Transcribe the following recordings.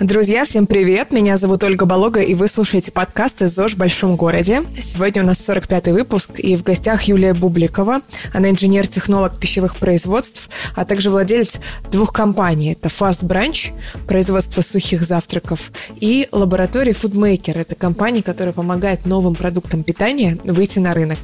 Друзья, всем привет! Меня зовут Ольга Болога, и вы слушаете подкаст из ЗОЖ в большом городе. Сегодня у нас 45-й выпуск, и в гостях Юлия Бубликова. Она инженер-технолог пищевых производств, а также владелец двух компаний. Это Fast Branch, производство сухих завтраков, и лаборатория Foodmaker. Это компания, которая помогает новым продуктам питания выйти на рынок.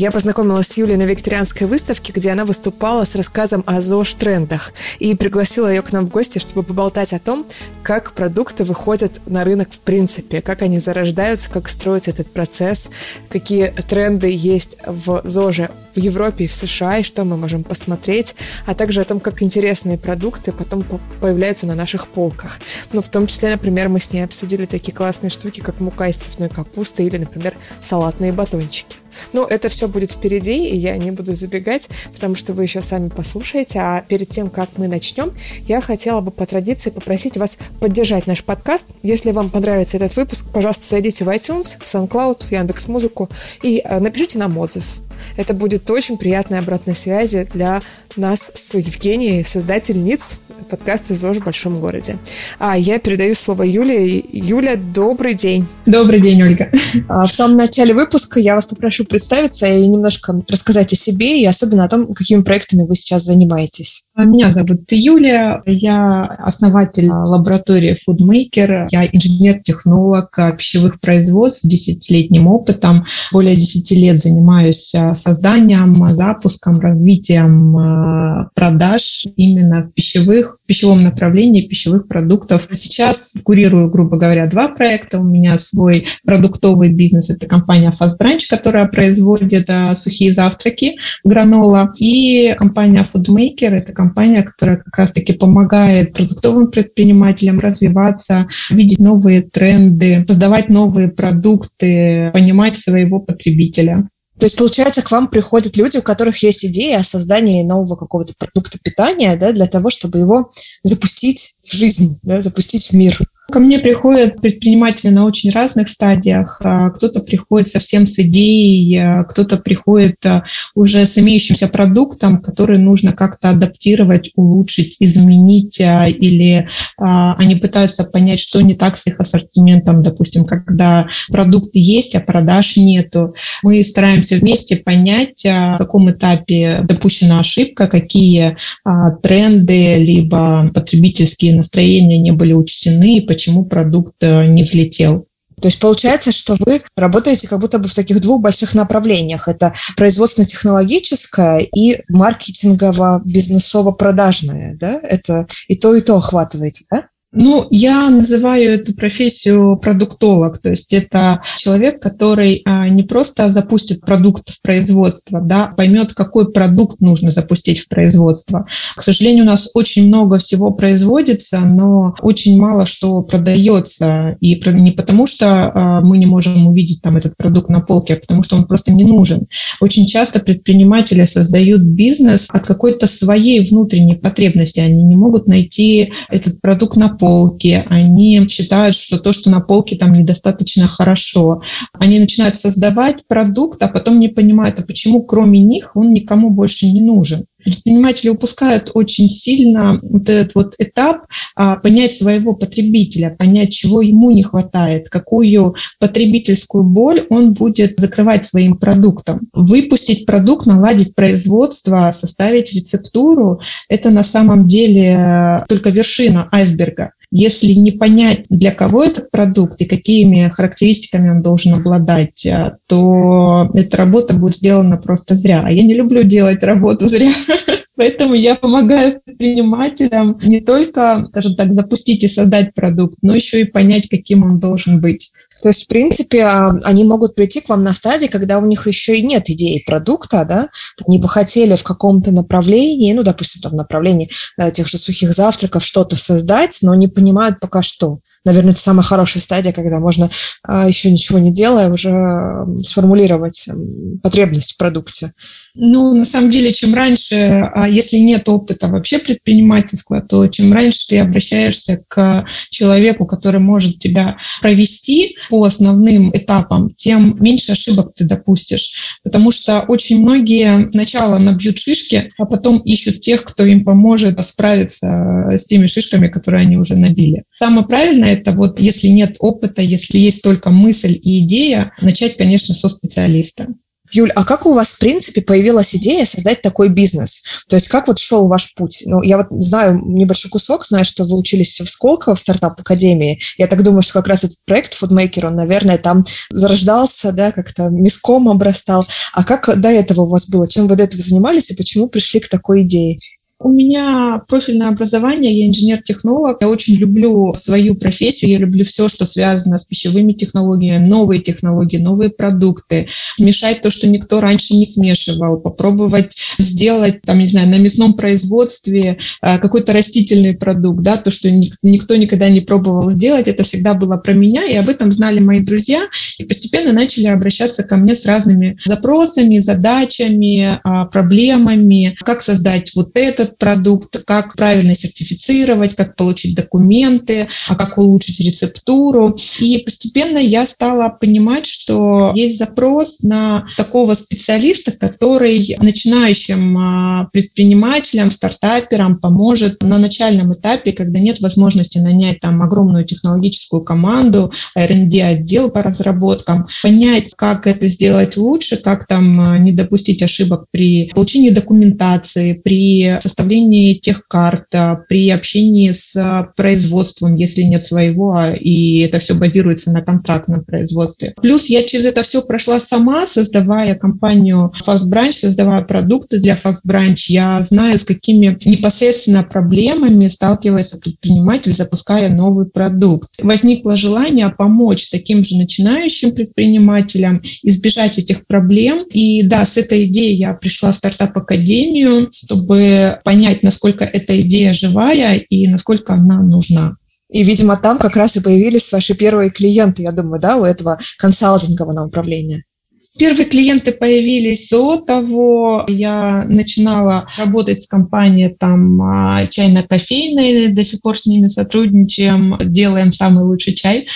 Я познакомилась с Юлей на викторианской выставке, где она выступала с рассказом о ЗОЖ-трендах и пригласила ее к нам в гости, чтобы поболтать о том, как продукты выходят на рынок в принципе, как они зарождаются, как строится этот процесс, какие тренды есть в ЗОЖе в Европе и в США, и что мы можем посмотреть, а также о том, как интересные продукты потом появляются на наших полках. Ну, в том числе, например, мы с ней обсудили такие классные штуки, как мука из цветной капусты или, например, салатные батончики. Ну, это все будет впереди, и я не буду забегать, потому что вы еще сами послушаете. А перед тем, как мы начнем, я хотела бы по традиции попросить вас поддержать наш подкаст. Если вам понравится этот выпуск, пожалуйста, зайдите в iTunes, в SoundCloud, в Яндекс.Музыку и э, напишите нам отзыв. Это будет очень приятной обратной связи для нас с Евгенией, создательниц подкаста «ЗОЖ в большом городе». А я передаю слово Юле. Юля, добрый день. Добрый день, Ольга. А, в самом начале выпуска я вас попрошу представиться и немножко рассказать о себе и особенно о том, какими проектами вы сейчас занимаетесь. А, меня зовут Юлия, я основатель лаборатории Foodmaker, я инженер-технолог пищевых производств с десятилетним опытом. Более 10 лет занимаюсь созданием, запуском, развитием продаж именно в пищевых, в пищевом направлении пищевых продуктов. Сейчас курирую, грубо говоря, два проекта. У меня свой продуктовый бизнес, это компания Fast Branch, которая производит а, сухие завтраки, гранола, и компания Foodmaker, это компания, которая как раз-таки помогает продуктовым предпринимателям развиваться, видеть новые тренды, создавать новые продукты, понимать своего потребителя. То есть, получается, к вам приходят люди, у которых есть идея о создании нового какого-то продукта питания, да, для того, чтобы его запустить в жизнь, да, запустить в мир. Ко мне приходят предприниматели на очень разных стадиях. А, кто-то приходит совсем с идеей, а, кто-то приходит а, уже с имеющимся продуктом, который нужно как-то адаптировать, улучшить, изменить, или они пытаются понять, что не так с их ассортиментом, допустим, когда продукт есть, а продаж нету. Мы стараемся вместе понять, в каком этапе допущена ошибка, какие тренды либо потребительские настроения не были учтены, и почему продукт э, не взлетел. То есть получается, что вы работаете как будто бы в таких двух больших направлениях. Это производственно-технологическое и маркетингово-бизнесово-продажное. Да? Это и то, и то охватываете, да? Ну, я называю эту профессию продуктолог, то есть это человек, который а, не просто запустит продукт в производство, да, поймет, какой продукт нужно запустить в производство. К сожалению, у нас очень много всего производится, но очень мало что продается, и не потому, что а, мы не можем увидеть там этот продукт на полке, а потому что он просто не нужен. Очень часто предприниматели создают бизнес от какой-то своей внутренней потребности, они не могут найти этот продукт на полке, они считают, что то, что на полке там недостаточно хорошо. Они начинают создавать продукт, а потом не понимают, а почему кроме них он никому больше не нужен. Предприниматели упускают очень сильно вот этот вот этап а, понять своего потребителя, понять, чего ему не хватает, какую потребительскую боль он будет закрывать своим продуктом. Выпустить продукт, наладить производство, составить рецептуру – это на самом деле только вершина айсберга. Если не понять, для кого этот продукт и какими характеристиками он должен обладать, э, то эта работа будет сделана просто зря. А я не люблю делать работу зря. Поэтому я помогаю предпринимателям не только, скажем так, запустить и создать продукт, но еще и понять, каким он должен быть. То есть, в принципе, а, они могут прийти к вам на стадии, когда у них еще и нет идеи продукта, да, они бы хотели в каком-то направлении, ну, допустим, там, направлении да, тех же сухих завтраков что-то создать, но не понимают пока что. Наверное, это самая хорошая стадия, когда можно а, еще ничего не делая уже сформулировать потребность в продукте. Ну, на самом деле, чем раньше, а, если нет опыта вообще предпринимательского, то чем раньше ты обращаешься к человеку, который может тебя провести по основным этапам, тем меньше ошибок ты допустишь. Потому что очень многие сначала набьют шишки, а потом ищут тех, кто им поможет справиться с теми шишками, которые они уже набили. Самое правильное это вот, если нет опыта, если есть только мысль и идея, начать, конечно, со специалиста. Юль, а как у вас, в принципе, появилась идея создать такой бизнес? То есть как вот шел ваш путь? Ну, я вот знаю небольшой кусок, знаю, что вы учились в Сколково, в стартап-академии. Я так думаю, что как раз этот проект Foodmaker, он, наверное, там зарождался, да, как-то миском обрастал. А как до этого у вас было? Чем вы до этого занимались и почему пришли к такой идее? У меня профильное образование, я инженер-технолог. Я очень люблю свою профессию, я люблю все, что связано с пищевыми технологиями, новые технологии, новые продукты. Смешать то, что никто раньше не смешивал, попробовать сделать, там, не знаю, на мясном производстве э, какой-то растительный продукт, да, то, что никто никогда не пробовал сделать, это всегда было про меня, и об этом знали мои друзья, и постепенно начали обращаться ко мне с разными запросами, задачами, а, проблемами, как создать вот этот этот продукт, как правильно сертифицировать, как получить документы, а как улучшить рецептуру. И постепенно я стала понимать, что есть запрос на такого специалиста, который начинающим а, предпринимателям, стартаперам поможет на начальном этапе, когда нет возможности нанять там огромную технологическую команду, R&D отдел по разработкам, понять, как это сделать лучше, как там а, не допустить ошибок при получении документации, при составлении составлении тех карт, а, при общении с а, производством, если нет своего, а, и это все базируется на контрактном производстве. Плюс я через это все прошла сама, создавая компанию Fast Branch, создавая продукты для Fast Branch. Я знаю, с какими непосредственно проблемами сталкивается предприниматель, запуская новый продукт. Возникло желание помочь таким же начинающим предпринимателям избежать этих проблем. И да, с этой идеей я пришла в стартап-академию, чтобы понять, насколько эта идея живая и насколько она нужна. И, видимо, там как раз и появились ваши первые клиенты, я думаю, да, у этого консалтингового направления. Первые клиенты появились до того. Я начинала работать с компанией там а, чайно-кофейной, до сих пор с ними сотрудничаем, делаем самый лучший чай.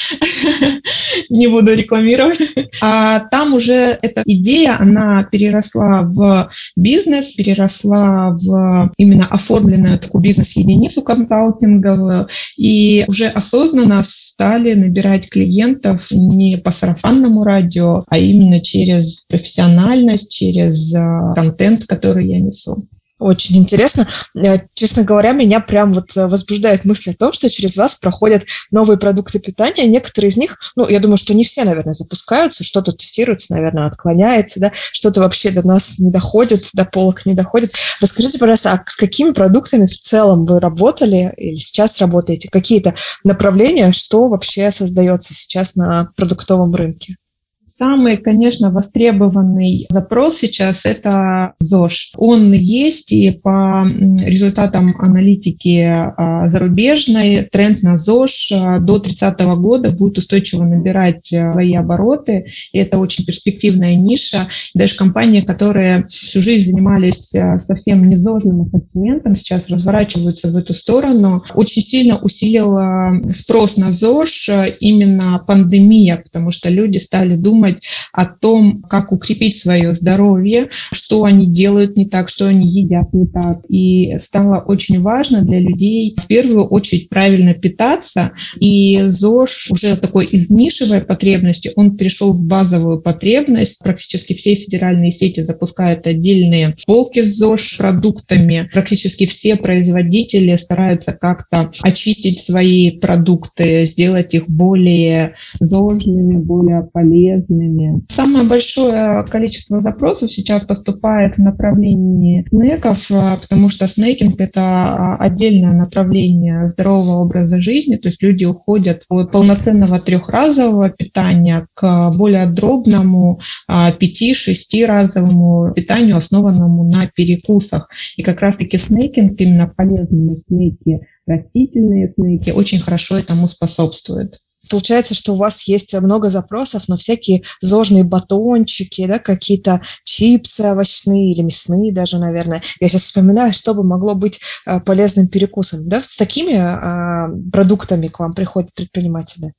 Не буду рекламировать. А там уже эта идея, она переросла в бизнес, переросла в именно оформленную такую бизнес-единицу консалтинговую, и уже осознанно стали набирать клиентов не по сарафанному радио, а именно через через профессиональность, через а, контент, который я несу. Очень интересно. Э, честно говоря, меня прям вот э, возбуждает мысль о том, что через вас проходят новые продукты питания. Некоторые из них, ну, я думаю, что не все, наверное, запускаются, что-то тестируется, наверное, отклоняется, да, что-то вообще до нас не доходит, до полок не доходит. Расскажите, пожалуйста, а с какими продуктами в целом вы работали или сейчас работаете? Какие-то направления, что вообще создается сейчас на продуктовом рынке? Самый, конечно, востребованный запрос сейчас – это ЗОЖ. Он есть, и по результатам аналитики а, зарубежной тренд на ЗОЖ а, до 30 года будет устойчиво набирать а, свои обороты. И это очень перспективная ниша. Даже компании, которые всю жизнь занимались совсем не ЗОЖным ассортиментом, сейчас разворачиваются в эту сторону. Очень сильно усилила спрос на ЗОЖ именно пандемия, потому что люди стали думать, думать о том, как укрепить свое здоровье, что они делают не так, что они едят не так. И стало очень важно для людей в первую очередь правильно питаться. И ЗОЖ уже такой из нишевой потребности, он перешел в базовую потребность. Практически все федеральные сети запускают отдельные полки с ЗОЖ продуктами. Практически все производители стараются как-то очистить свои продукты, сделать их более ЗОЖными, более полезными полезными. Самое большое количество запросов сейчас поступает в направлении снеков, потому что снекинг – это а, отдельное направление здорового образа жизни, то есть люди уходят от полноценного трехразового питания к более дробному 5-6 а, разовому питанию, основанному на перекусах. И как раз-таки снекинг, именно полезные снеки, растительные снеки, очень хорошо этому способствует. Получается, что у вас есть много запросов на всякие зожные батончики, да, какие-то чипсы овощные или мясные даже, наверное. Я сейчас вспоминаю, что бы могло быть э, полезным перекусом. Да, с такими э, продуктами к вам приходят предприниматели?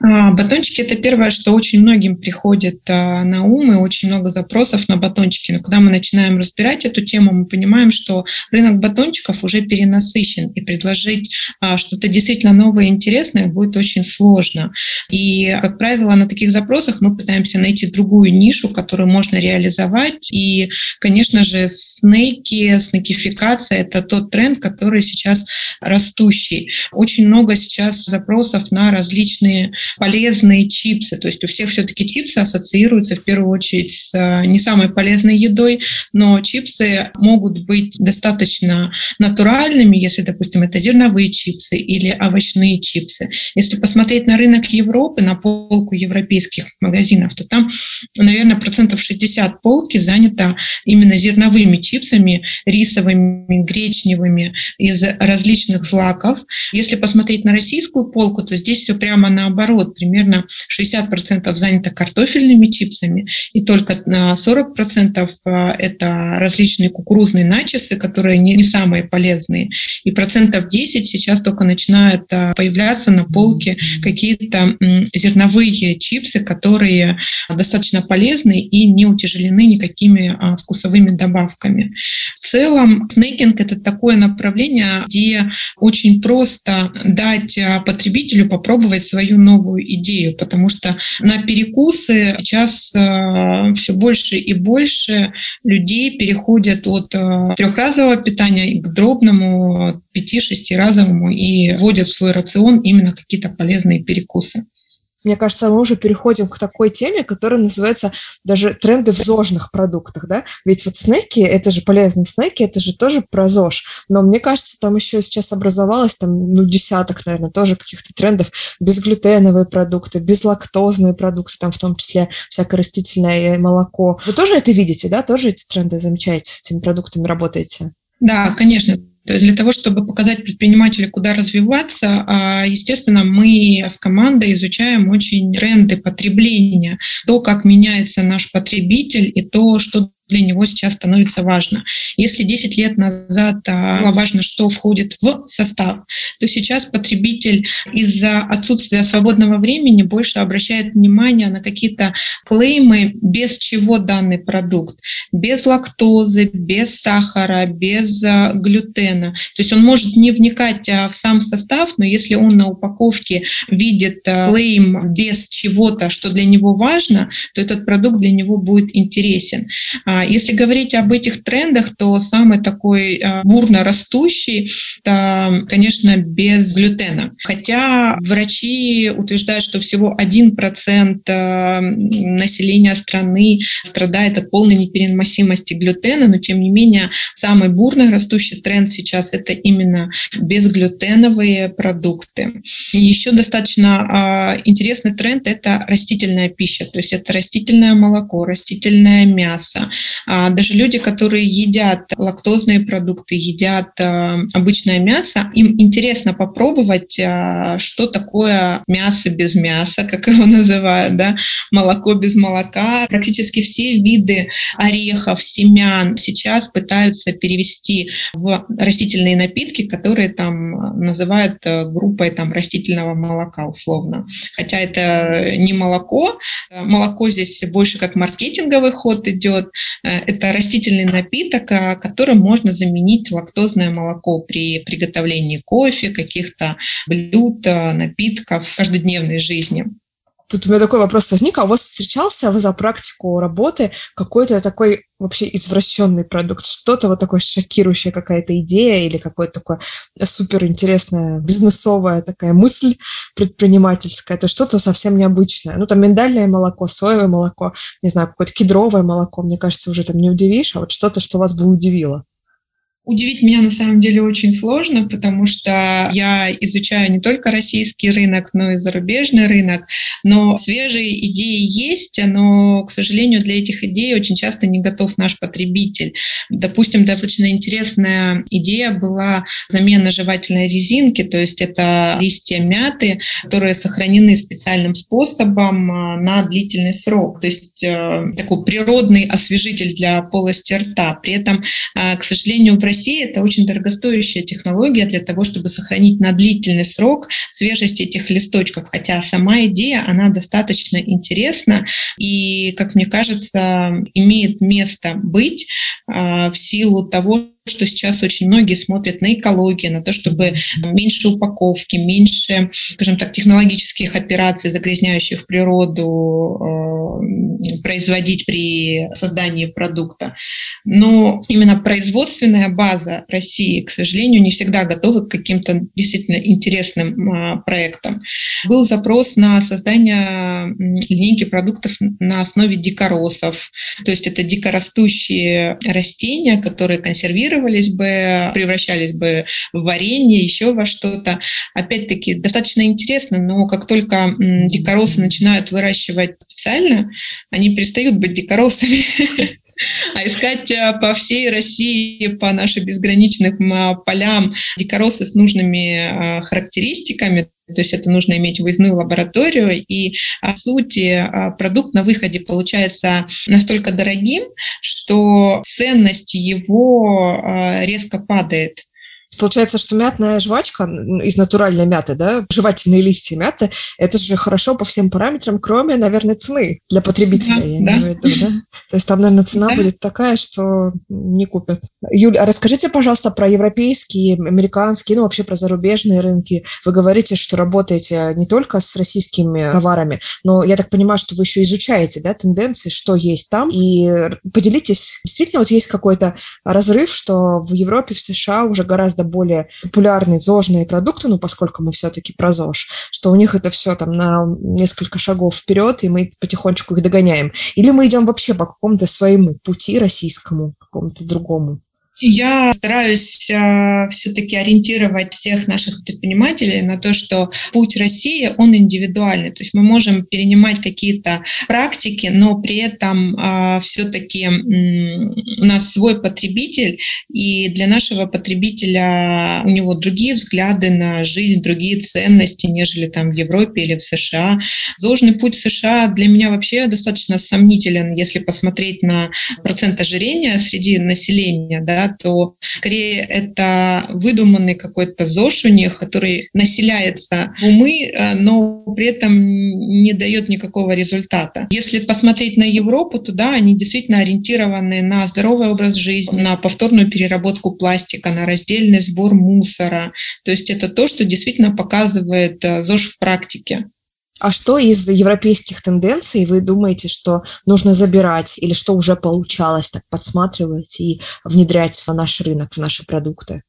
А, батончики – это первое, что очень многим приходит а, на ум, и очень много запросов на батончики. Но когда мы начинаем разбирать эту тему, мы понимаем, что рынок батончиков уже перенасыщен, и предложить а, что-то действительно новое и интересное будет очень сложно. И, как правило, на таких запросах мы пытаемся найти другую нишу, которую можно реализовать. И, конечно же, снейки, снекификация – это тот тренд, который сейчас растущий. Очень много сейчас запросов на различные полезные чипсы. То есть у всех все-таки чипсы ассоциируются в первую очередь с э, не самой полезной едой, но чипсы могут быть достаточно натуральными, если, допустим, это зерновые чипсы или овощные чипсы. Если посмотреть на рынок Европы, на полку европейских магазинов, то там, наверное, процентов 60 полки занято именно зерновыми чипсами, рисовыми, гречневыми, из различных злаков. Если посмотреть на российскую полку, то здесь все прямо наоборот наоборот, примерно 60% занято картофельными чипсами, и только на 40% а, это различные кукурузные начесы, которые не, не самые полезные, и процентов 10 сейчас только начинают а, появляться на полке какие-то зерновые чипсы, которые достаточно полезны и не утяжелены никакими а, вкусовыми добавками. В целом, снекинг – это такое направление, где очень просто дать потребителю попробовать свою новую новую идею, потому что на перекусы сейчас э, все больше и больше людей переходят от э, трехразового питания к дробному пяти-шестиразовому и вводят в свой рацион именно какие-то полезные перекусы мне кажется, мы уже переходим к такой теме, которая называется даже тренды в зожных продуктах, да? Ведь вот снеки, это же полезные снеки, это же тоже про ЗОЖ. Но мне кажется, там еще сейчас образовалось там, ну, десяток, наверное, тоже каких-то трендов. Безглютеновые продукты, безлактозные продукты, там в том числе всякое растительное молоко. Вы тоже это видите, да? Тоже эти тренды замечаете, с этими продуктами работаете? Да, конечно. То есть для того, чтобы показать предпринимателю, куда развиваться, а, естественно, мы с командой изучаем очень тренды потребления, то, как меняется наш потребитель и то, что для него сейчас становится важно. Если 10 лет назад а, было важно, что входит в состав, то сейчас потребитель из-за отсутствия свободного времени больше обращает внимание на какие-то клеймы, без чего данный продукт, без лактозы, без сахара, без а, глютена. То есть он может не вникать а, в сам состав, но если он на упаковке видит клейм без чего-то, что для него важно, то этот продукт для него будет интересен. А если говорить об этих трендах, то самый такой а, бурно растущий, это, конечно, без глютена. Хотя врачи утверждают, что всего 1% а, населения страны страдает от полной непереносимости глютена, но тем не менее самый бурно растущий тренд сейчас это именно безглютеновые продукты. Еще достаточно интересный тренд это растительная пища, то есть это растительное молоко, растительное мясо, даже люди, которые едят лактозные продукты, едят а, обычное мясо, им интересно попробовать, а, что такое мясо без мяса, как его называют, да, молоко без молока. Практически все виды орехов, семян сейчас пытаются перевести в растительные напитки, которые там называют группой там растительного молока условно. Хотя это не молоко, молоко здесь больше как маркетинговый ход идет, Э, это растительный напиток, э, которым можно заменить лактозное молоко при приготовлении кофе, каких-то блюд, э, напитков в каждодневной жизни. Тут у меня такой вопрос возник, а у вас встречался вы за практику работы какой-то такой вообще извращенный продукт, что-то вот такое шокирующая какая-то идея или какое-то такое суперинтересная бизнесовая такая мысль предпринимательская, это что-то совсем необычное. Ну, там миндальное молоко, соевое молоко, не знаю, какое-то кедровое молоко, мне кажется, уже там не удивишь, а вот что-то, что вас бы удивило. Удивить меня на самом деле очень сложно, потому что я изучаю не только российский рынок, но и зарубежный рынок. Но свежие идеи есть, но, к сожалению, для этих идей очень часто не готов наш потребитель. Допустим, достаточно интересная идея была замена жевательной резинки, то есть это листья мяты, которые сохранены специальным способом а, на длительный срок. То есть э, такой природный освежитель для полости рта. При этом, а, к сожалению, в России России это очень дорогостоящая технология для того, чтобы сохранить на длительный срок свежесть этих листочков. Хотя сама идея, она достаточно интересна и, как мне кажется, имеет место быть э, в силу того, что сейчас очень многие смотрят на экологию, на то, чтобы меньше упаковки, меньше, скажем так, технологических операций, загрязняющих природу, э, производить при создании продукта. Но именно производственная база России, к сожалению, не всегда готова к каким-то действительно интересным э, проектам. Был запрос на создание линейки продуктов на основе дикоросов, то есть это дикорастущие растения, которые консервируют консервировались бы, превращались бы в варенье, еще во что-то. Опять-таки, достаточно интересно, но как только дикоросы начинают выращивать специально, они перестают быть дикоросами. А искать э, по всей России, по нашим безграничным а, полям дикоросы с нужными а, характеристиками, то есть это нужно иметь выездную лабораторию, и по сути продукт на выходе получается настолько дорогим, что ценность его резко падает. Получается, что мятная жвачка из натуральной мяты, да, жевательные листья мяты, это же хорошо по всем параметрам, кроме, наверное, цены для потребителя, да, я да. имею в виду, да? То есть там, наверное, цена да. будет такая, что не купят. Юля, а расскажите, пожалуйста, про европейские, американские, ну, вообще про зарубежные рынки. Вы говорите, что работаете не только с российскими товарами, но я так понимаю, что вы еще изучаете, да, тенденции, что есть там, и поделитесь, действительно, вот есть какой-то разрыв, что в Европе, в США уже гораздо более популярные зожные продукты, ну, поскольку мы все-таки про ЗОЖ, что у них это все там на несколько шагов вперед, и мы потихонечку их догоняем. Или мы идем вообще по какому-то своему пути российскому, какому-то другому? Я стараюсь э, все-таки ориентировать всех наших предпринимателей на то, что путь России, он индивидуальный. То есть мы можем перенимать какие-то практики, но при этом э, все-таки э, у нас свой потребитель, и для нашего потребителя у него другие взгляды на жизнь, другие ценности, нежели там в Европе или в США. Зожный путь США для меня вообще достаточно сомнителен, если посмотреть на процент ожирения среди населения, да, то скорее это выдуманный какой-то ЗОЖ у них, который населяется в умы, э, но при этом не дает никакого результата. Если посмотреть на Европу, то да, они действительно ориентированы на здоровый образ жизни, на повторную переработку пластика, на раздельный сбор мусора. То есть это то, что действительно показывает э, ЗОЖ в практике. А что из европейских тенденций вы думаете, что нужно забирать или что уже получалось так подсматривать и внедрять в наш рынок, в наши продукты?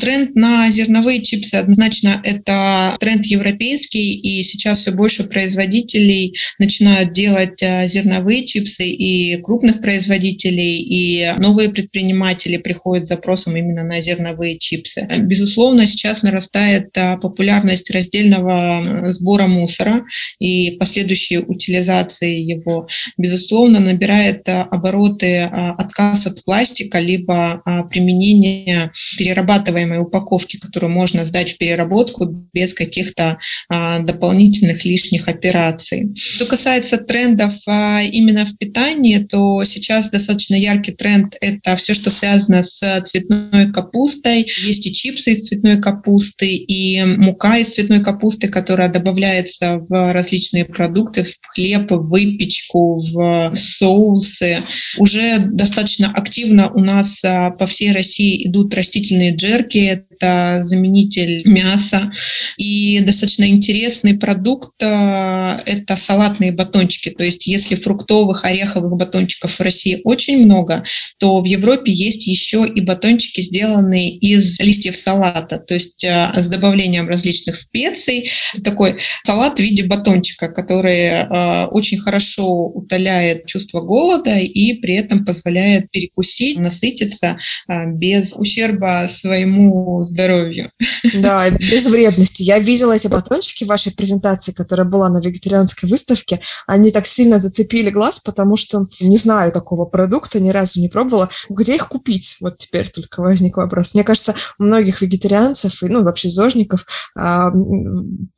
Тренд на зерновые чипсы однозначно это тренд европейский, и сейчас все больше производителей начинают делать э, зерновые чипсы, и крупных производителей, и новые предприниматели приходят с запросом именно на зерновые чипсы. Безусловно, сейчас нарастает э, популярность раздельного сбора мусора и последующей утилизации его. Безусловно, набирает э, обороты отказ от пластика, либо применение перерабатываемого перерабатываемой упаковки, которую можно сдать в переработку без каких-то а, дополнительных лишних операций. Что касается трендов а, именно в питании, то сейчас достаточно яркий тренд – это все, что связано с цветной капустой. Есть и чипсы из цветной капусты, и мука из цветной капусты, которая добавляется в различные продукты, в хлеб, в выпечку, в соусы. Уже достаточно активно у нас а, по всей России идут растительные джерки, это заменитель мяса. И достаточно интересный продукт – это салатные батончики. То есть если фруктовых, ореховых батончиков в России очень много, то в Европе есть еще и батончики, сделанные из листьев салата, то есть с добавлением различных специй. Такой салат в виде батончика, который очень хорошо утоляет чувство голода и при этом позволяет перекусить, насытиться без ущерба своему здоровью. Да, без вредности. Я видела эти батончики в вашей презентации, которая была на вегетарианской выставке. Они так сильно зацепили глаз, потому что не знаю такого продукта, ни разу не пробовала. Где их купить? Вот теперь только возник вопрос. Мне кажется, у многих вегетарианцев и ну, вообще зожников а,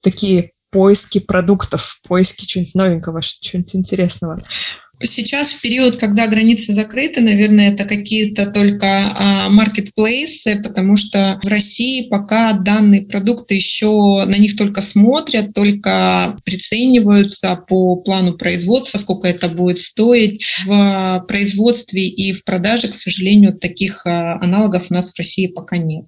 такие поиски продуктов, поиски чего-нибудь новенького, чего-нибудь интересного. Сейчас, в период, когда границы закрыты, наверное, это какие-то только маркетплейсы, потому что в России пока данные продукты еще на них только смотрят, только прицениваются по плану производства, сколько это будет стоить. В производстве и в продаже, к сожалению, таких а, аналогов у нас в России пока нет.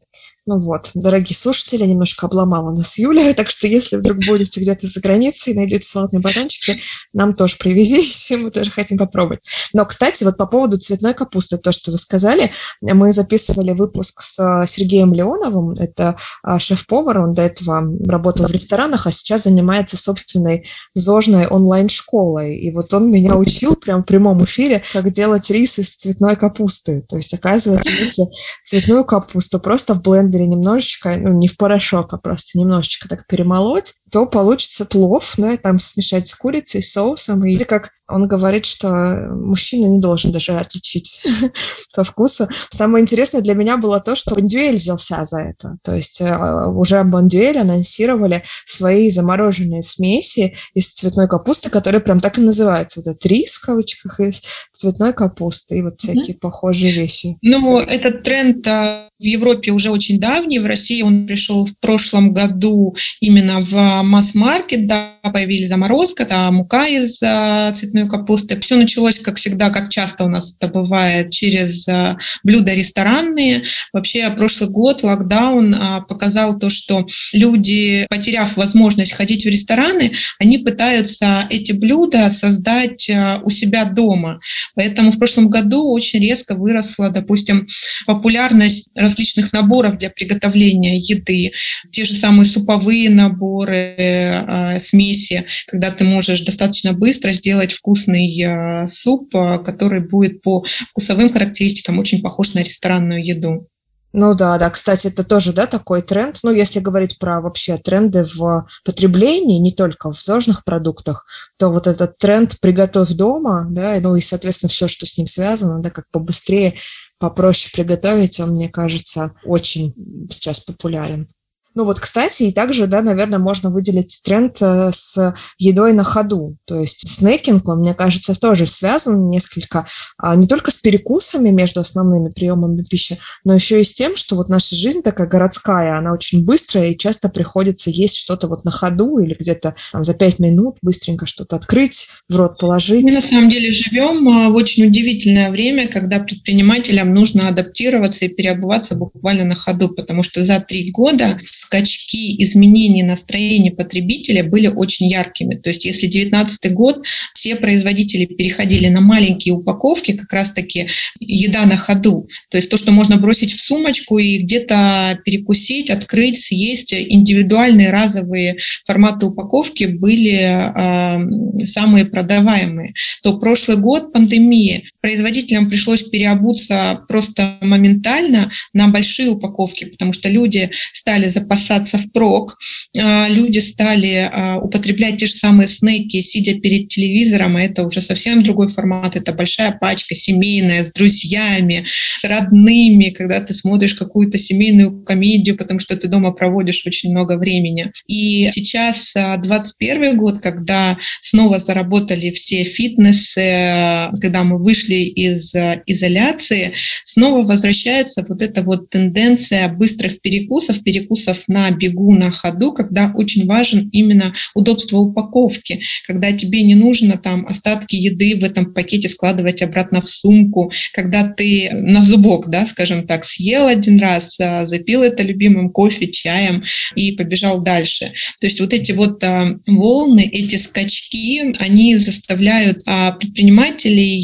Ну вот, дорогие слушатели, немножко обломала нас Юля, так что если вдруг будете где-то за границей и найдете салатные батончики, нам тоже привезите, мы тоже хотим попробовать. Но, кстати, вот по поводу цветной капусты, то, что вы сказали, мы записывали выпуск с э, Сергеем Леоновым, это э, шеф-повар, он до этого работал в ресторанах, а сейчас занимается собственной зожной онлайн-школой. И вот он меня учил прям в прямом эфире, как делать рис из цветной капусты. То есть, оказывается, если цветную капусту просто в бленд блендере немножечко, ну, не в порошок, а просто немножечко так перемолоть, то получится плов, да, там смешать с курицей, соусом. И как он говорит, что мужчина не должен даже отличить по вкусу. Самое интересное для меня было то, что Бондюэль взялся за это. То есть э, уже Бондюэль анонсировали свои замороженные смеси из цветной капусты, которые прям так и называются. Вот это рис, в кавычках, из цветной капусты и вот всякие mm-hmm. похожие вещи. Ну, этот тренд а, в Европе уже очень давний. В России он пришел в прошлом году именно в масс-маркет, да, появились заморозка, да, мука из а, цветной капусты. Все началось, как всегда, как часто у нас это бывает, через а, блюда ресторанные. Вообще, прошлый год локдаун а, показал то, что люди, потеряв возможность ходить в рестораны, они пытаются эти блюда создать а, у себя дома. Поэтому в прошлом году очень резко выросла, допустим, популярность различных наборов для приготовления еды. Те же самые суповые наборы, Э, смеси, когда ты можешь достаточно быстро сделать вкусный э, суп, э, который будет по вкусовым характеристикам очень похож на ресторанную еду. Ну да, да, кстати, это тоже, да, такой тренд. Ну, если говорить про вообще тренды в потреблении, не только в зожных продуктах, то вот этот тренд «приготовь дома», да, ну и, соответственно, все, что с ним связано, да, как побыстрее, попроще приготовить, он, мне кажется, очень сейчас популярен. Ну вот, кстати, и также, да, наверное, можно выделить тренд э, с едой на ходу. То есть снекинг, он, мне кажется, тоже связан несколько а, не только с перекусами между основными приемами пищи, но еще и с тем, что вот наша жизнь такая городская, она очень быстрая, и часто приходится есть что-то вот на ходу или где-то там, за пять минут быстренько что-то открыть, в рот положить. Мы на самом деле живем а, в очень удивительное время, когда предпринимателям нужно адаптироваться и переобуваться буквально на ходу, потому что за три года скачки изменений настроения потребителя были очень яркими. То есть если 2019 год все производители переходили на маленькие упаковки, как раз-таки еда на ходу, то есть то, что можно бросить в сумочку и где-то перекусить, открыть, съесть, индивидуальные разовые форматы упаковки были э, самые продаваемые, то прошлый год пандемии производителям пришлось переобуться просто моментально на большие упаковки, потому что люди стали запасаться впрок. А, люди стали а, употреблять те же самые снеки, сидя перед телевизором, а это уже совсем другой формат. Это большая пачка семейная, с друзьями, с родными, когда ты смотришь какую-то семейную комедию, потому что ты дома проводишь очень много времени. И сейчас 21 а, год, когда снова заработали все фитнесы, когда мы вышли из изоляции, снова возвращается вот эта вот тенденция быстрых перекусов, перекусов на бегу, на ходу, когда очень важен именно удобство упаковки, когда тебе не нужно там остатки еды в этом пакете складывать обратно в сумку, когда ты на зубок, да, скажем так, съел один раз, а, запил это любимым кофе, чаем и побежал дальше. То есть вот эти вот а, волны, эти скачки, они заставляют а, предпринимателей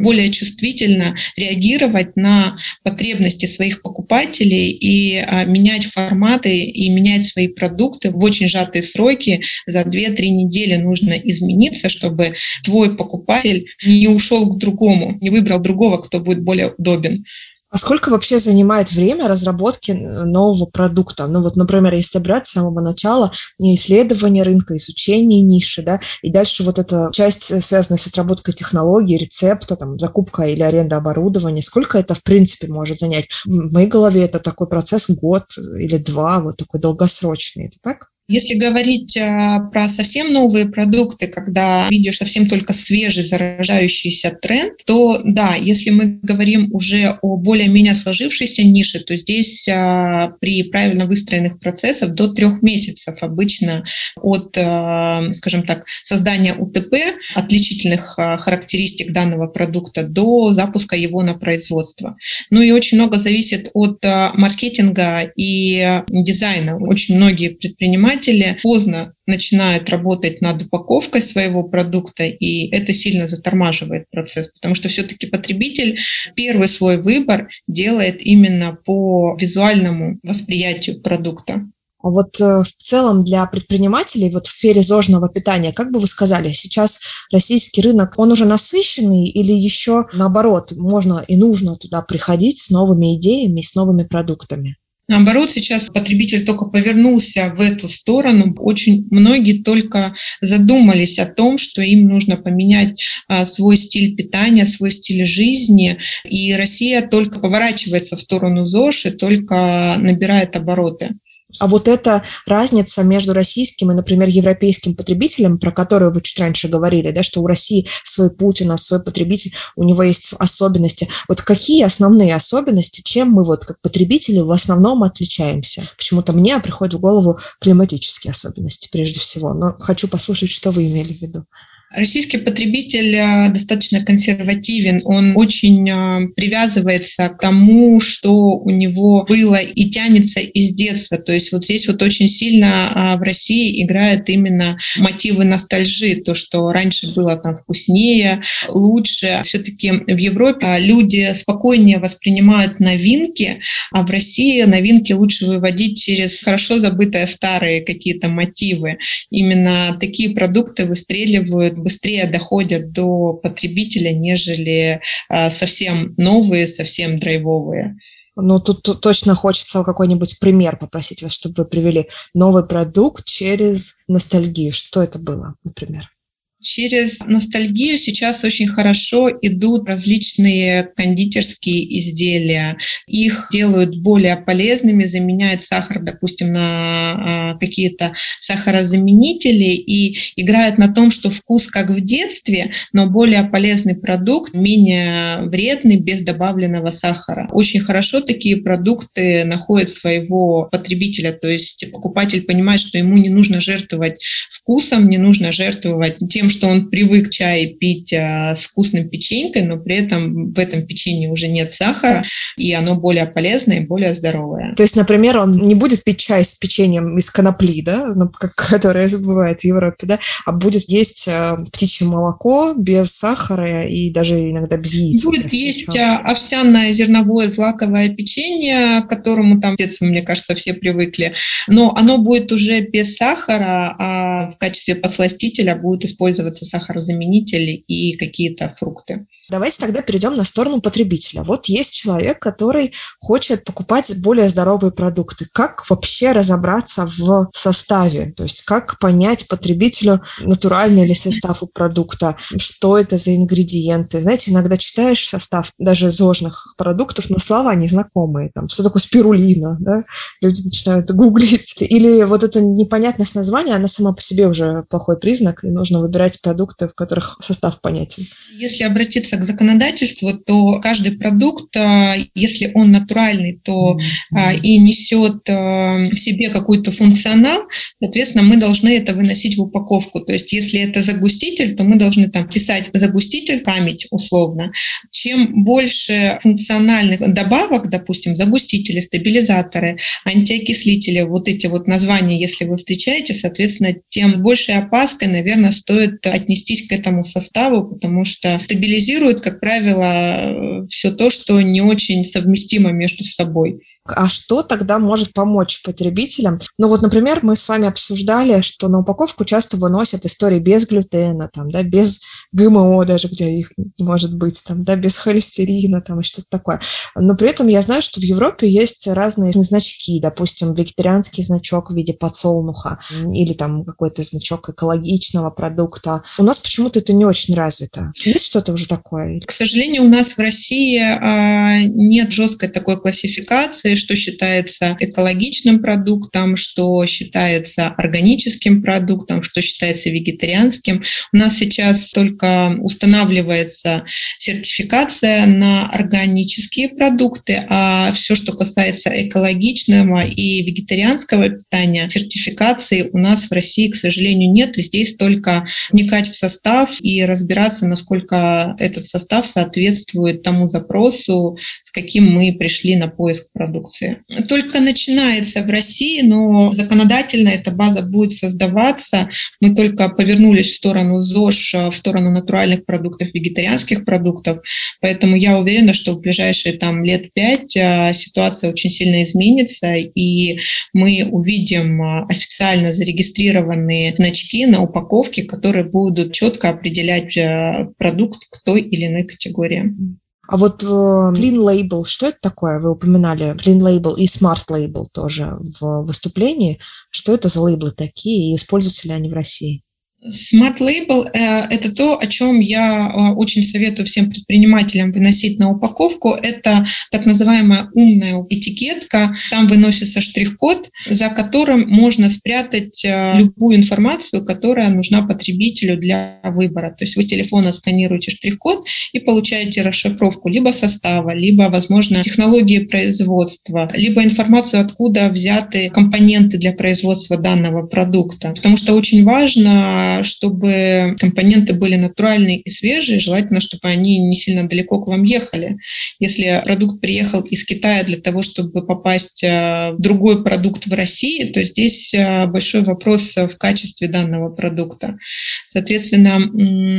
более чувствительно реагировать на потребности своих покупателей и менять форматы и менять свои продукты в очень сжатые сроки. За 2-3 недели нужно измениться, чтобы твой покупатель не ушел к другому, не выбрал другого, кто будет более удобен. А сколько вообще занимает время разработки нового продукта? Ну вот, например, если брать с самого начала исследование рынка, изучение ниши, да, и дальше вот эта часть, э, связанная с разработкой технологий, рецепта, там, закупка или аренда оборудования, сколько это, в принципе, может занять? В моей голове это такой процесс год или два, вот такой долгосрочный. Это так? Если говорить а, про совсем новые продукты, когда видишь совсем только свежий заражающийся тренд, то да, если мы говорим уже о более-менее сложившейся нише, то здесь а, при правильно выстроенных процессах до трех месяцев обычно от, а, скажем так, создания УТП, отличительных характеристик данного продукта, до запуска его на производство. Ну и очень много зависит от маркетинга и дизайна. Очень многие предприниматели предприниматели поздно начинают работать над упаковкой своего продукта, и это сильно затормаживает процесс, потому что все-таки потребитель первый свой выбор делает именно по визуальному восприятию продукта. А вот э, в целом для предпринимателей вот в сфере зожного питания, как бы вы сказали, сейчас российский рынок, он уже насыщенный или еще наоборот, можно и нужно туда приходить с новыми идеями, с новыми продуктами? Наоборот, сейчас потребитель только повернулся в эту сторону. Очень многие только задумались о том, что им нужно поменять а, свой стиль питания, свой стиль жизни. И Россия только поворачивается в сторону ЗОЖ и только набирает обороты. А вот эта разница между российским и, например, европейским потребителем, про которую вы чуть раньше говорили, да, что у России свой путь, у нас свой потребитель, у него есть особенности. Вот какие основные особенности, чем мы вот как потребители в основном отличаемся? Почему-то мне приходят в голову климатические особенности прежде всего, но хочу послушать, что вы имели в виду. Российский потребитель э, достаточно консервативен, он очень э, привязывается к тому, что у него было и тянется из детства. То есть вот здесь вот очень сильно а, в России играют именно мотивы ностальжи, то, что раньше было там вкуснее, лучше. Все-таки в Европе а, люди спокойнее воспринимают новинки, а в России новинки лучше выводить через хорошо забытые старые какие-то мотивы. Именно такие продукты выстреливают быстрее доходят до потребителя, нежели а, совсем новые, совсем драйвовые. Ну, тут, точно хочется какой-нибудь пример попросить вас, чтобы вы привели новый продукт через ностальгию. Что это было, например? Через ностальгию сейчас очень хорошо идут различные кондитерские изделия. Их делают более полезными, заменяют сахар, допустим, на а, какие-то сахарозаменители и играют на том, что вкус как в детстве, но более полезный продукт, менее вредный, без добавленного сахара. Очень хорошо такие продукты находят своего потребителя, то есть покупатель понимает, что ему не нужно жертвовать вкусом, не нужно жертвовать тем, что он привык чай пить а, с вкусным печенькой, но при этом в этом печенье уже нет сахара, и оно более полезное и более здоровое. То есть, например, он не будет пить чай с печеньем из конопли, да, ну, которое бывает в Европе, да, а будет есть а, птичье молоко без сахара и даже иногда без яиц. Будет есть а, овсяное зерновое злаковое печенье, к которому там с детства, мне кажется, все привыкли, но оно будет уже без сахара, а в качестве подсластителя будет использоваться использоваться сахарозаменители и какие-то фрукты. Давайте тогда перейдем на сторону потребителя. Вот есть человек, который хочет покупать более здоровые продукты. Как вообще разобраться в составе? То есть как понять потребителю, натуральный ли состав у продукта, что это за ингредиенты? Знаете, иногда читаешь состав даже зожных продуктов, но слова незнакомые. Там, что такое спирулина? Да? Люди начинают гуглить. Или вот эта непонятность названия, она сама по себе уже плохой признак, и нужно выбирать выбирать продукты, в которых состав понятен? Если обратиться к законодательству, то каждый продукт, а, если он натуральный, то mm-hmm. и несет в себе какой-то функционал, соответственно, мы должны это выносить в упаковку. То есть, если это загуститель, то мы должны там писать загуститель, камедь условно. Чем больше функциональных добавок, допустим, загустители, стабилизаторы, антиокислители, вот эти вот названия, если вы встречаете, соответственно, тем с большей опаской, наверное, стоит отнестись к этому составу, потому что стабилизирует, как правило, все то, что не очень совместимо между собой. А что тогда может помочь потребителям? Ну вот, например, мы с вами обсуждали, что на упаковку часто выносят истории без глютена, там, да, без ГМО даже, где их может быть, там, да, без холестерина, там, и что-то такое. Но при этом я знаю, что в Европе есть разные значки, допустим, вегетарианский значок в виде подсолнуха или там какой-то значок экологичного продукта. У нас почему-то это не очень развито. Есть что-то уже такое? К сожалению, у нас в России а, нет жесткой такой классификации, что считается экологичным продуктом, что считается органическим продуктом, что считается вегетарианским. У нас сейчас только устанавливается сертификация на органические продукты, а все, что касается экологичного и вегетарианского питания, сертификации у нас в России, к сожалению, нет. И здесь только вникать в состав и разбираться, насколько этот состав соответствует тому запросу, с каким мы пришли на поиск продукции. Только начинается в России, но законодательно эта база будет создаваться. Мы только повернулись в сторону ЗОЖ, в сторону натуральных продуктов, вегетарианских продуктов. Поэтому я уверена, что в ближайшие там, лет пять а, ситуация очень сильно изменится, и мы увидим а, официально зарегистрированные значки на упаковке, которые будут четко определять а, продукт к той или иной категории. А вот э, Clean Label, что это такое? Вы упоминали Clean Label и Smart Label тоже в выступлении. Что это за лейблы такие и используются ли они в России? Smart Label э, – это то, о чем я э, очень советую всем предпринимателям выносить на упаковку. Это так называемая умная этикетка. Там выносится штрих-код, за которым можно спрятать э, любую информацию, которая нужна потребителю для выбора. То есть вы с телефона сканируете штрих-код и получаете расшифровку либо состава, либо, возможно, технологии производства, либо информацию, откуда взяты компоненты для производства данного продукта. Потому что очень важно чтобы компоненты были натуральные и свежие, желательно, чтобы они не сильно далеко к вам ехали. Если продукт приехал из Китая для того, чтобы попасть э, в другой продукт в России, то здесь э, большой вопрос в качестве данного продукта. Соответственно,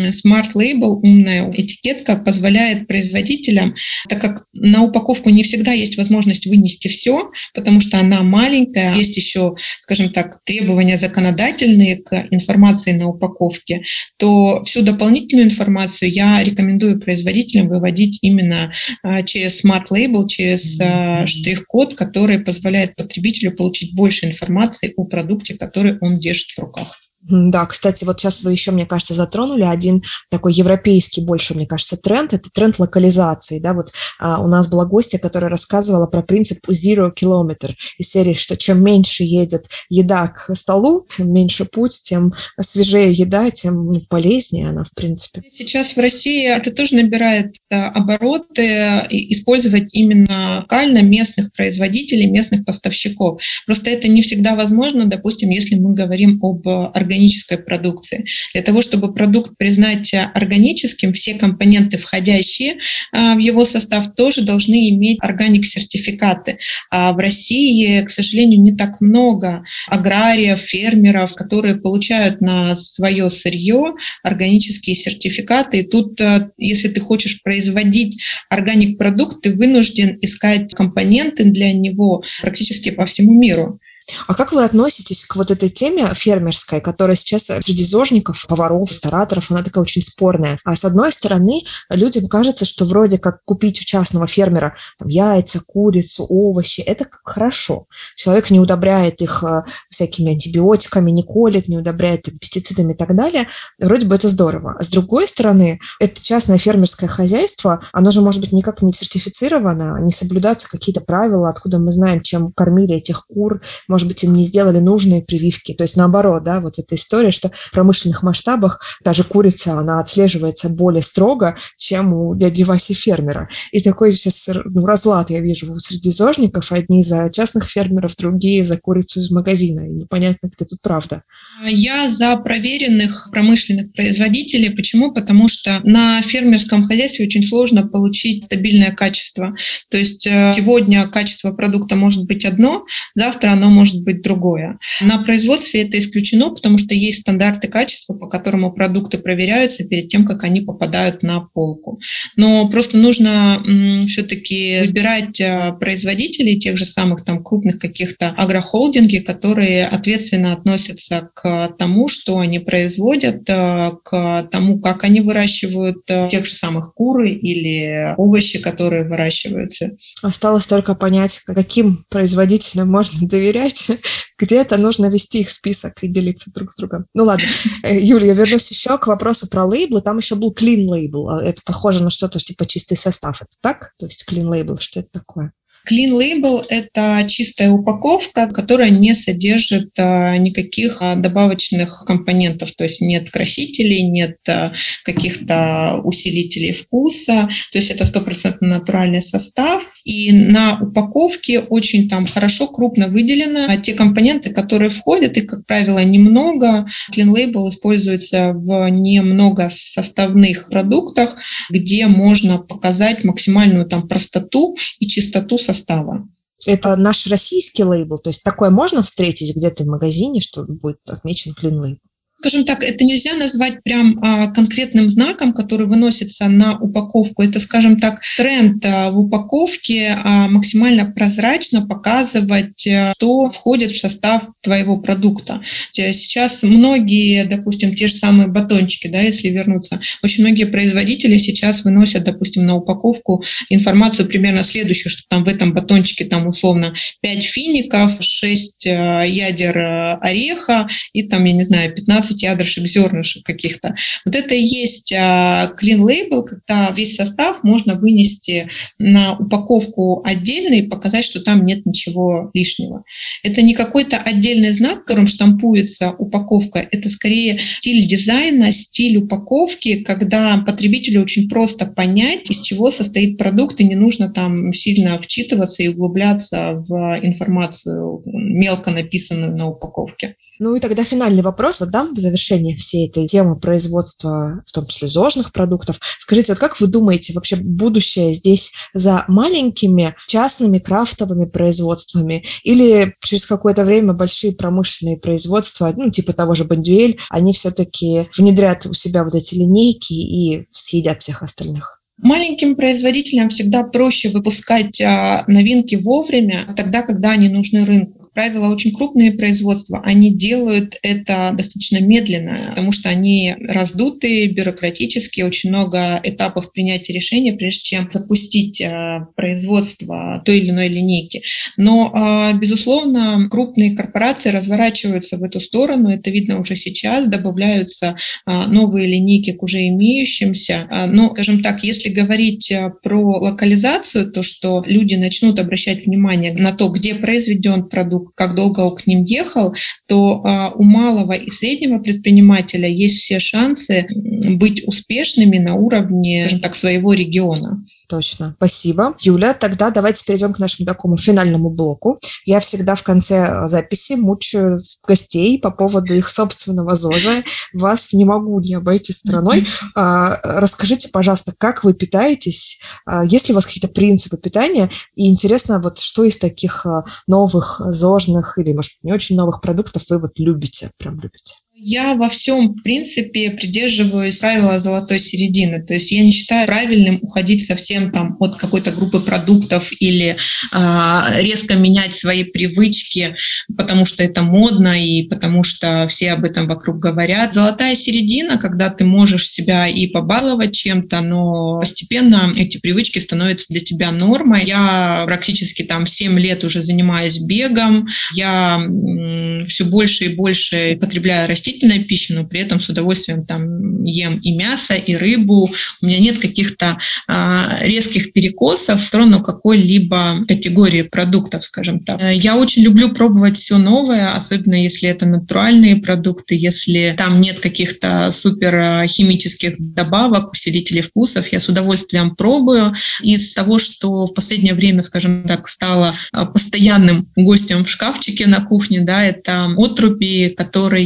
Smart Label, умная этикетка, позволяет производителям, так как на упаковку не всегда есть возможность вынести все, потому что она маленькая, есть еще, скажем так, требования законодательные к информации на упаковке, то всю дополнительную информацию я рекомендую производителям выводить именно а, через Smart Label, через а, штрих-код, который позволяет потребителю получить больше информации о продукте, который он держит в руках. Да, кстати, вот сейчас вы еще, мне кажется, затронули один такой европейский больше, мне кажется, тренд. Это тренд локализации. Да? Вот а, у нас была гостья, которая рассказывала про принцип zero kilometer из серии, что чем меньше едет еда к столу, тем меньше путь, тем свежее еда, тем ну, полезнее она, в принципе. Сейчас в России это тоже набирает обороты, использовать именно локально местных производителей, местных поставщиков. Просто это не всегда возможно, допустим, если мы говорим об организации органической продукции. Для того, чтобы продукт признать органическим, все компоненты, входящие а, в его состав, тоже должны иметь органик-сертификаты. А в России, к сожалению, не так много аграриев, фермеров, которые получают на свое сырье органические сертификаты. И тут, а, если ты хочешь производить органик-продукт, ты вынужден искать компоненты для него практически по всему миру. А как вы относитесь к вот этой теме фермерской, которая сейчас среди зожников, поваров, рестораторов, она такая очень спорная. А с одной стороны, людям кажется, что вроде как купить у частного фермера там, яйца, курицу, овощи, это хорошо. Человек не удобряет их э, всякими антибиотиками, не колет, не удобряет их пестицидами и так далее. Вроде бы это здорово. А с другой стороны, это частное фермерское хозяйство, оно же может быть никак не сертифицировано, не соблюдаться какие-то правила, откуда мы знаем, чем кормили этих кур, может быть, им не сделали нужные прививки. То есть наоборот, да, вот эта история, что в промышленных масштабах даже курица, она отслеживается более строго, чем у дяди Васи фермера. И такой сейчас ну, разлад я вижу среди зожников. Одни за частных фермеров, другие за курицу из магазина. И непонятно, где тут правда. Я за проверенных промышленных производителей. Почему? Потому что на фермерском хозяйстве очень сложно получить стабильное качество. То есть э, сегодня качество продукта может быть одно, завтра оно может быть другое. На производстве это исключено, потому что есть стандарты качества, по которому продукты проверяются перед тем, как они попадают на полку. Но просто нужно все-таки выбирать э, производителей тех же самых там крупных каких-то агрохолдинги, которые ответственно относятся к тому, что они производят, э, к тому, как они выращивают э, тех же самых куры или овощи, которые выращиваются. Осталось только понять, каким производителям можно доверять, где-то нужно вести их список и делиться друг с другом. Ну ладно, Юлия, я вернусь еще к вопросу про лейблы. Там еще был clean label. Это похоже на что-то типа чистый состав. Это так? То есть clean label, что это такое? Clean Label – это чистая упаковка, которая не содержит а, никаких а, добавочных компонентов, то есть нет красителей, нет а, каких-то усилителей вкуса, то есть это стопроцентно натуральный состав. И на упаковке очень там хорошо, крупно выделено те компоненты, которые входят, их, как правило, немного. Clean Label используется в немного составных продуктах, где можно показать максимальную там простоту и чистоту состава состава. Это наш российский лейбл, то есть такое можно встретить где-то в магазине, что будет отмечен клин лейбл? Скажем так, это нельзя назвать прям а, конкретным знаком, который выносится на упаковку. Это, скажем так, тренд а, в упаковке а, максимально прозрачно показывать, что входит в состав твоего продукта. Сейчас многие, допустим, те же самые батончики, да, если вернуться, очень многие производители сейчас выносят, допустим, на упаковку информацию примерно следующую, что там в этом батончике там условно 5 фиников, 6 ядер ореха и там, я не знаю, 15 15 ядрышек, зернышек каких-то. Вот это и есть а, clean label, когда весь состав можно вынести на упаковку отдельно и показать, что там нет ничего лишнего. Это не какой-то отдельный знак, которым штампуется упаковка, это скорее стиль дизайна, стиль упаковки, когда потребителю очень просто понять, из чего состоит продукт, и не нужно там сильно вчитываться и углубляться в информацию, мелко написанную на упаковке. Ну и тогда финальный вопрос задам в завершении всей этой темы производства, в том числе зожных продуктов. Скажите, вот как вы думаете, вообще будущее здесь за маленькими частными крафтовыми производствами или через какое-то время большие промышленные производства, ну типа того же Бондюэль, они все-таки внедрят у себя вот эти линейки и съедят всех остальных? Маленьким производителям всегда проще выпускать а, новинки вовремя, тогда, когда они нужны рынку правило, очень крупные производства, они делают это достаточно медленно, потому что они раздутые, бюрократические, очень много этапов принятия решения, прежде чем запустить э, производство той или иной линейки. Но, э, безусловно, крупные корпорации разворачиваются в эту сторону, это видно уже сейчас, добавляются э, новые линейки к уже имеющимся. Но, скажем так, если говорить про локализацию, то что люди начнут обращать внимание на то, где произведен продукт, как долго он к ним ехал, то а, у малого и среднего предпринимателя есть все шансы быть успешными на уровне, так, своего региона. Точно. Спасибо. Юля, тогда давайте перейдем к нашему такому финальному блоку. Я всегда в конце записи мучаю гостей по поводу их собственного ЗОЖа. Вас не могу не обойти стороной. А, расскажите, пожалуйста, как вы питаетесь? А, есть ли у вас какие-то принципы питания? И интересно, вот что из таких новых ЗОЖ сложных или, может, не очень новых продуктов вы вот любите, прям любите? Я во всем, в принципе, придерживаюсь правила золотой середины. То есть я не считаю правильным уходить совсем там от какой-то группы продуктов или а, резко менять свои привычки, потому что это модно и потому что все об этом вокруг говорят. Золотая середина, когда ты можешь себя и побаловать чем-то, но постепенно эти привычки становятся для тебя нормой. Я практически там 7 лет уже занимаюсь бегом. Я м, все больше и больше потребляю растительные растительная пища, но при этом с удовольствием там ем и мясо, и рыбу. У меня нет каких-то а, резких перекосов в сторону какой-либо категории продуктов, скажем так. Я очень люблю пробовать все новое, особенно если это натуральные продукты, если там нет каких-то супер а, химических добавок, усилителей вкусов. Я с удовольствием пробую. Из того, что в последнее время, скажем так, стало а, постоянным гостем в шкафчике на кухне, да, это отруби, которые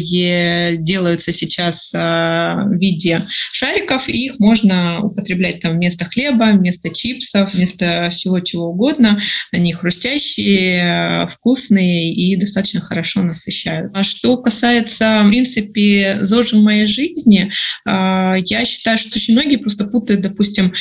делаются сейчас а, в виде шариков, и их можно употреблять там вместо хлеба, вместо чипсов, вместо всего чего угодно. Они хрустящие, вкусные и достаточно хорошо насыщают. А что касается, в принципе, ЗОЖ в моей жизни, а, я считаю, что очень многие просто путают, допустим,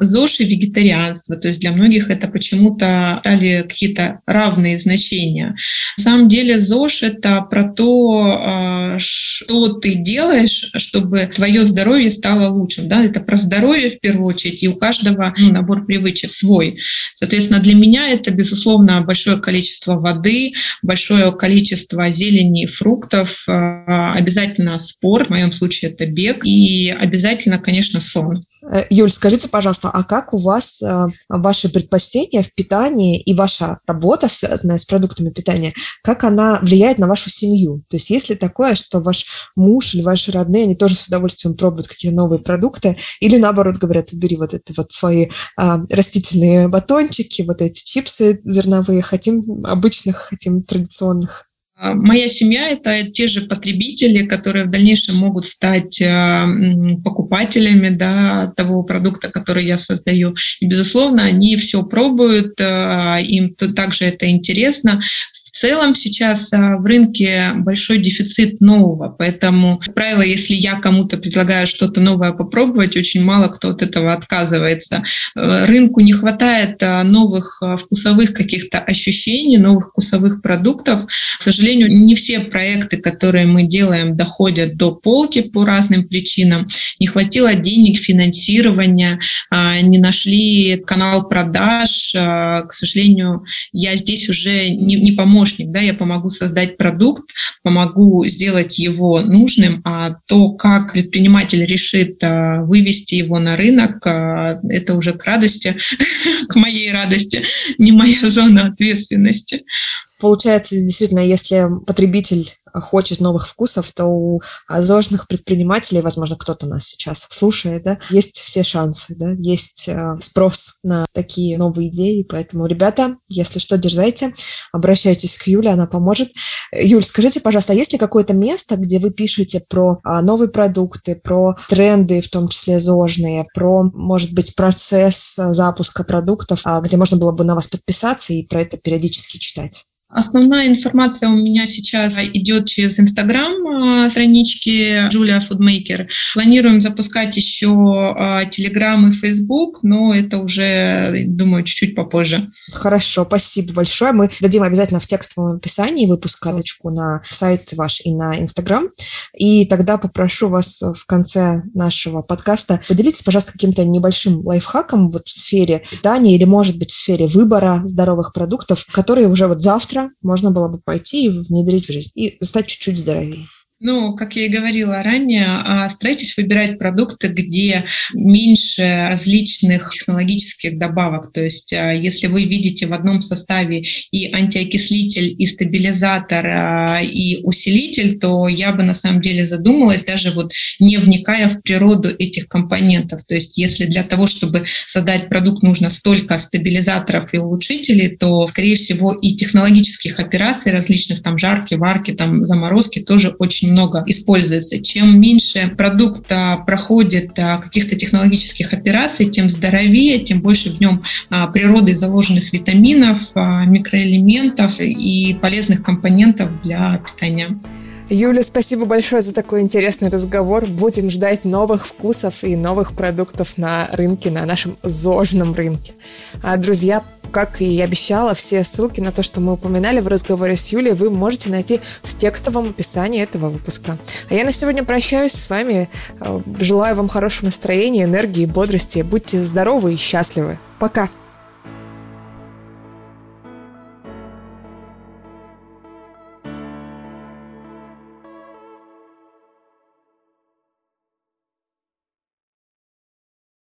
ЗОЖ и вегетарианство. То есть для многих это почему-то стали какие-то равные значения. На самом деле ЗОЖ — это про то, что ты делаешь, чтобы твое здоровье стало лучшим. Да? Это про здоровье в первую очередь, и у каждого ну, набор привычек свой. Соответственно, для меня это, безусловно, большое количество воды, большое количество зелени и фруктов, а, обязательно спорт, в моем случае это бег, и обязательно, конечно, сон. Э, Юль, скажите, пожалуйста, а как у вас э, ваши предпочтения в питании и ваша работа, связанная с продуктами питания, как она влияет на вашу семью? То есть есть ли такое, что ваш муж или ваши родные, они тоже с удовольствием пробуют какие-то новые продукты, или наоборот говорят, убери вот это вот свои а, растительные батончики, вот эти чипсы зерновые, хотим обычных, хотим традиционных? Моя семья – это те же потребители, которые в дальнейшем могут стать а, покупателями да, того продукта, который я создаю. И, безусловно, они все пробуют, а, им также это интересно. В целом сейчас а, в рынке большой дефицит нового, поэтому, как правило, если я кому-то предлагаю что-то новое попробовать, очень мало кто от этого отказывается. Э, рынку не хватает а, новых а, вкусовых каких-то ощущений, новых вкусовых продуктов. К сожалению, не все проекты, которые мы делаем, доходят до полки по разным причинам. Не хватило денег, финансирования, не нашли канал продаж. К сожалению, я здесь уже не, не помогу помощник, да, я помогу создать продукт, помогу сделать его нужным, а то, как предприниматель решит а, вывести его на рынок, а, это уже к радости, к моей радости, не моя зона ответственности. Получается, действительно, если потребитель хочет новых вкусов, то у ЗОЖных предпринимателей, возможно, кто-то нас сейчас слушает, да, есть все шансы, да, есть э, спрос на такие новые идеи, поэтому, ребята, если что, дерзайте, обращайтесь к Юле, она поможет. Юль, скажите, пожалуйста, а есть ли какое-то место, где вы пишете про а, новые продукты, про тренды, в том числе ЗОЖные, про, может быть, процесс запуска продуктов, а, где можно было бы на вас подписаться и про это периодически читать? Основная информация у меня сейчас идет через Инстаграм а, странички Julia Foodmaker. Планируем запускать еще Телеграм и Фейсбук, но это уже, думаю, чуть-чуть попозже. Хорошо, спасибо большое. Мы дадим обязательно в текстовом описании выпуск на сайт ваш и на Инстаграм. И тогда попрошу вас в конце нашего подкаста поделитесь, пожалуйста, каким-то небольшим лайфхаком вот в сфере питания или, может быть, в сфере выбора здоровых продуктов, которые уже вот завтра можно было бы пойти и внедрить в жизнь и стать чуть-чуть здоровее. Ну, как я и говорила ранее, а, старайтесь выбирать продукты, где меньше различных технологических добавок. То есть, а, если вы видите в одном составе и антиокислитель, и стабилизатор, а, и усилитель, то я бы на самом деле задумалась, даже вот не вникая в природу этих компонентов. То есть, если для того, чтобы создать продукт, нужно столько стабилизаторов и улучшителей, то, скорее всего, и технологических операций различных, там, жарки, варки, там, заморозки тоже очень много используется. Чем меньше продукта проходит а, каких-то технологических операций, тем здоровее, тем больше в нем а, природы заложенных витаминов, а, микроэлементов и полезных компонентов для питания. Юля, спасибо большое за такой интересный разговор. Будем ждать новых вкусов и новых продуктов на рынке, на нашем зожном рынке. А, друзья, как и обещала, все ссылки на то, что мы упоминали в разговоре с Юлей, вы можете найти в текстовом описании этого выпуска. А я на сегодня прощаюсь с вами. Желаю вам хорошего настроения, энергии, бодрости. Будьте здоровы и счастливы. Пока!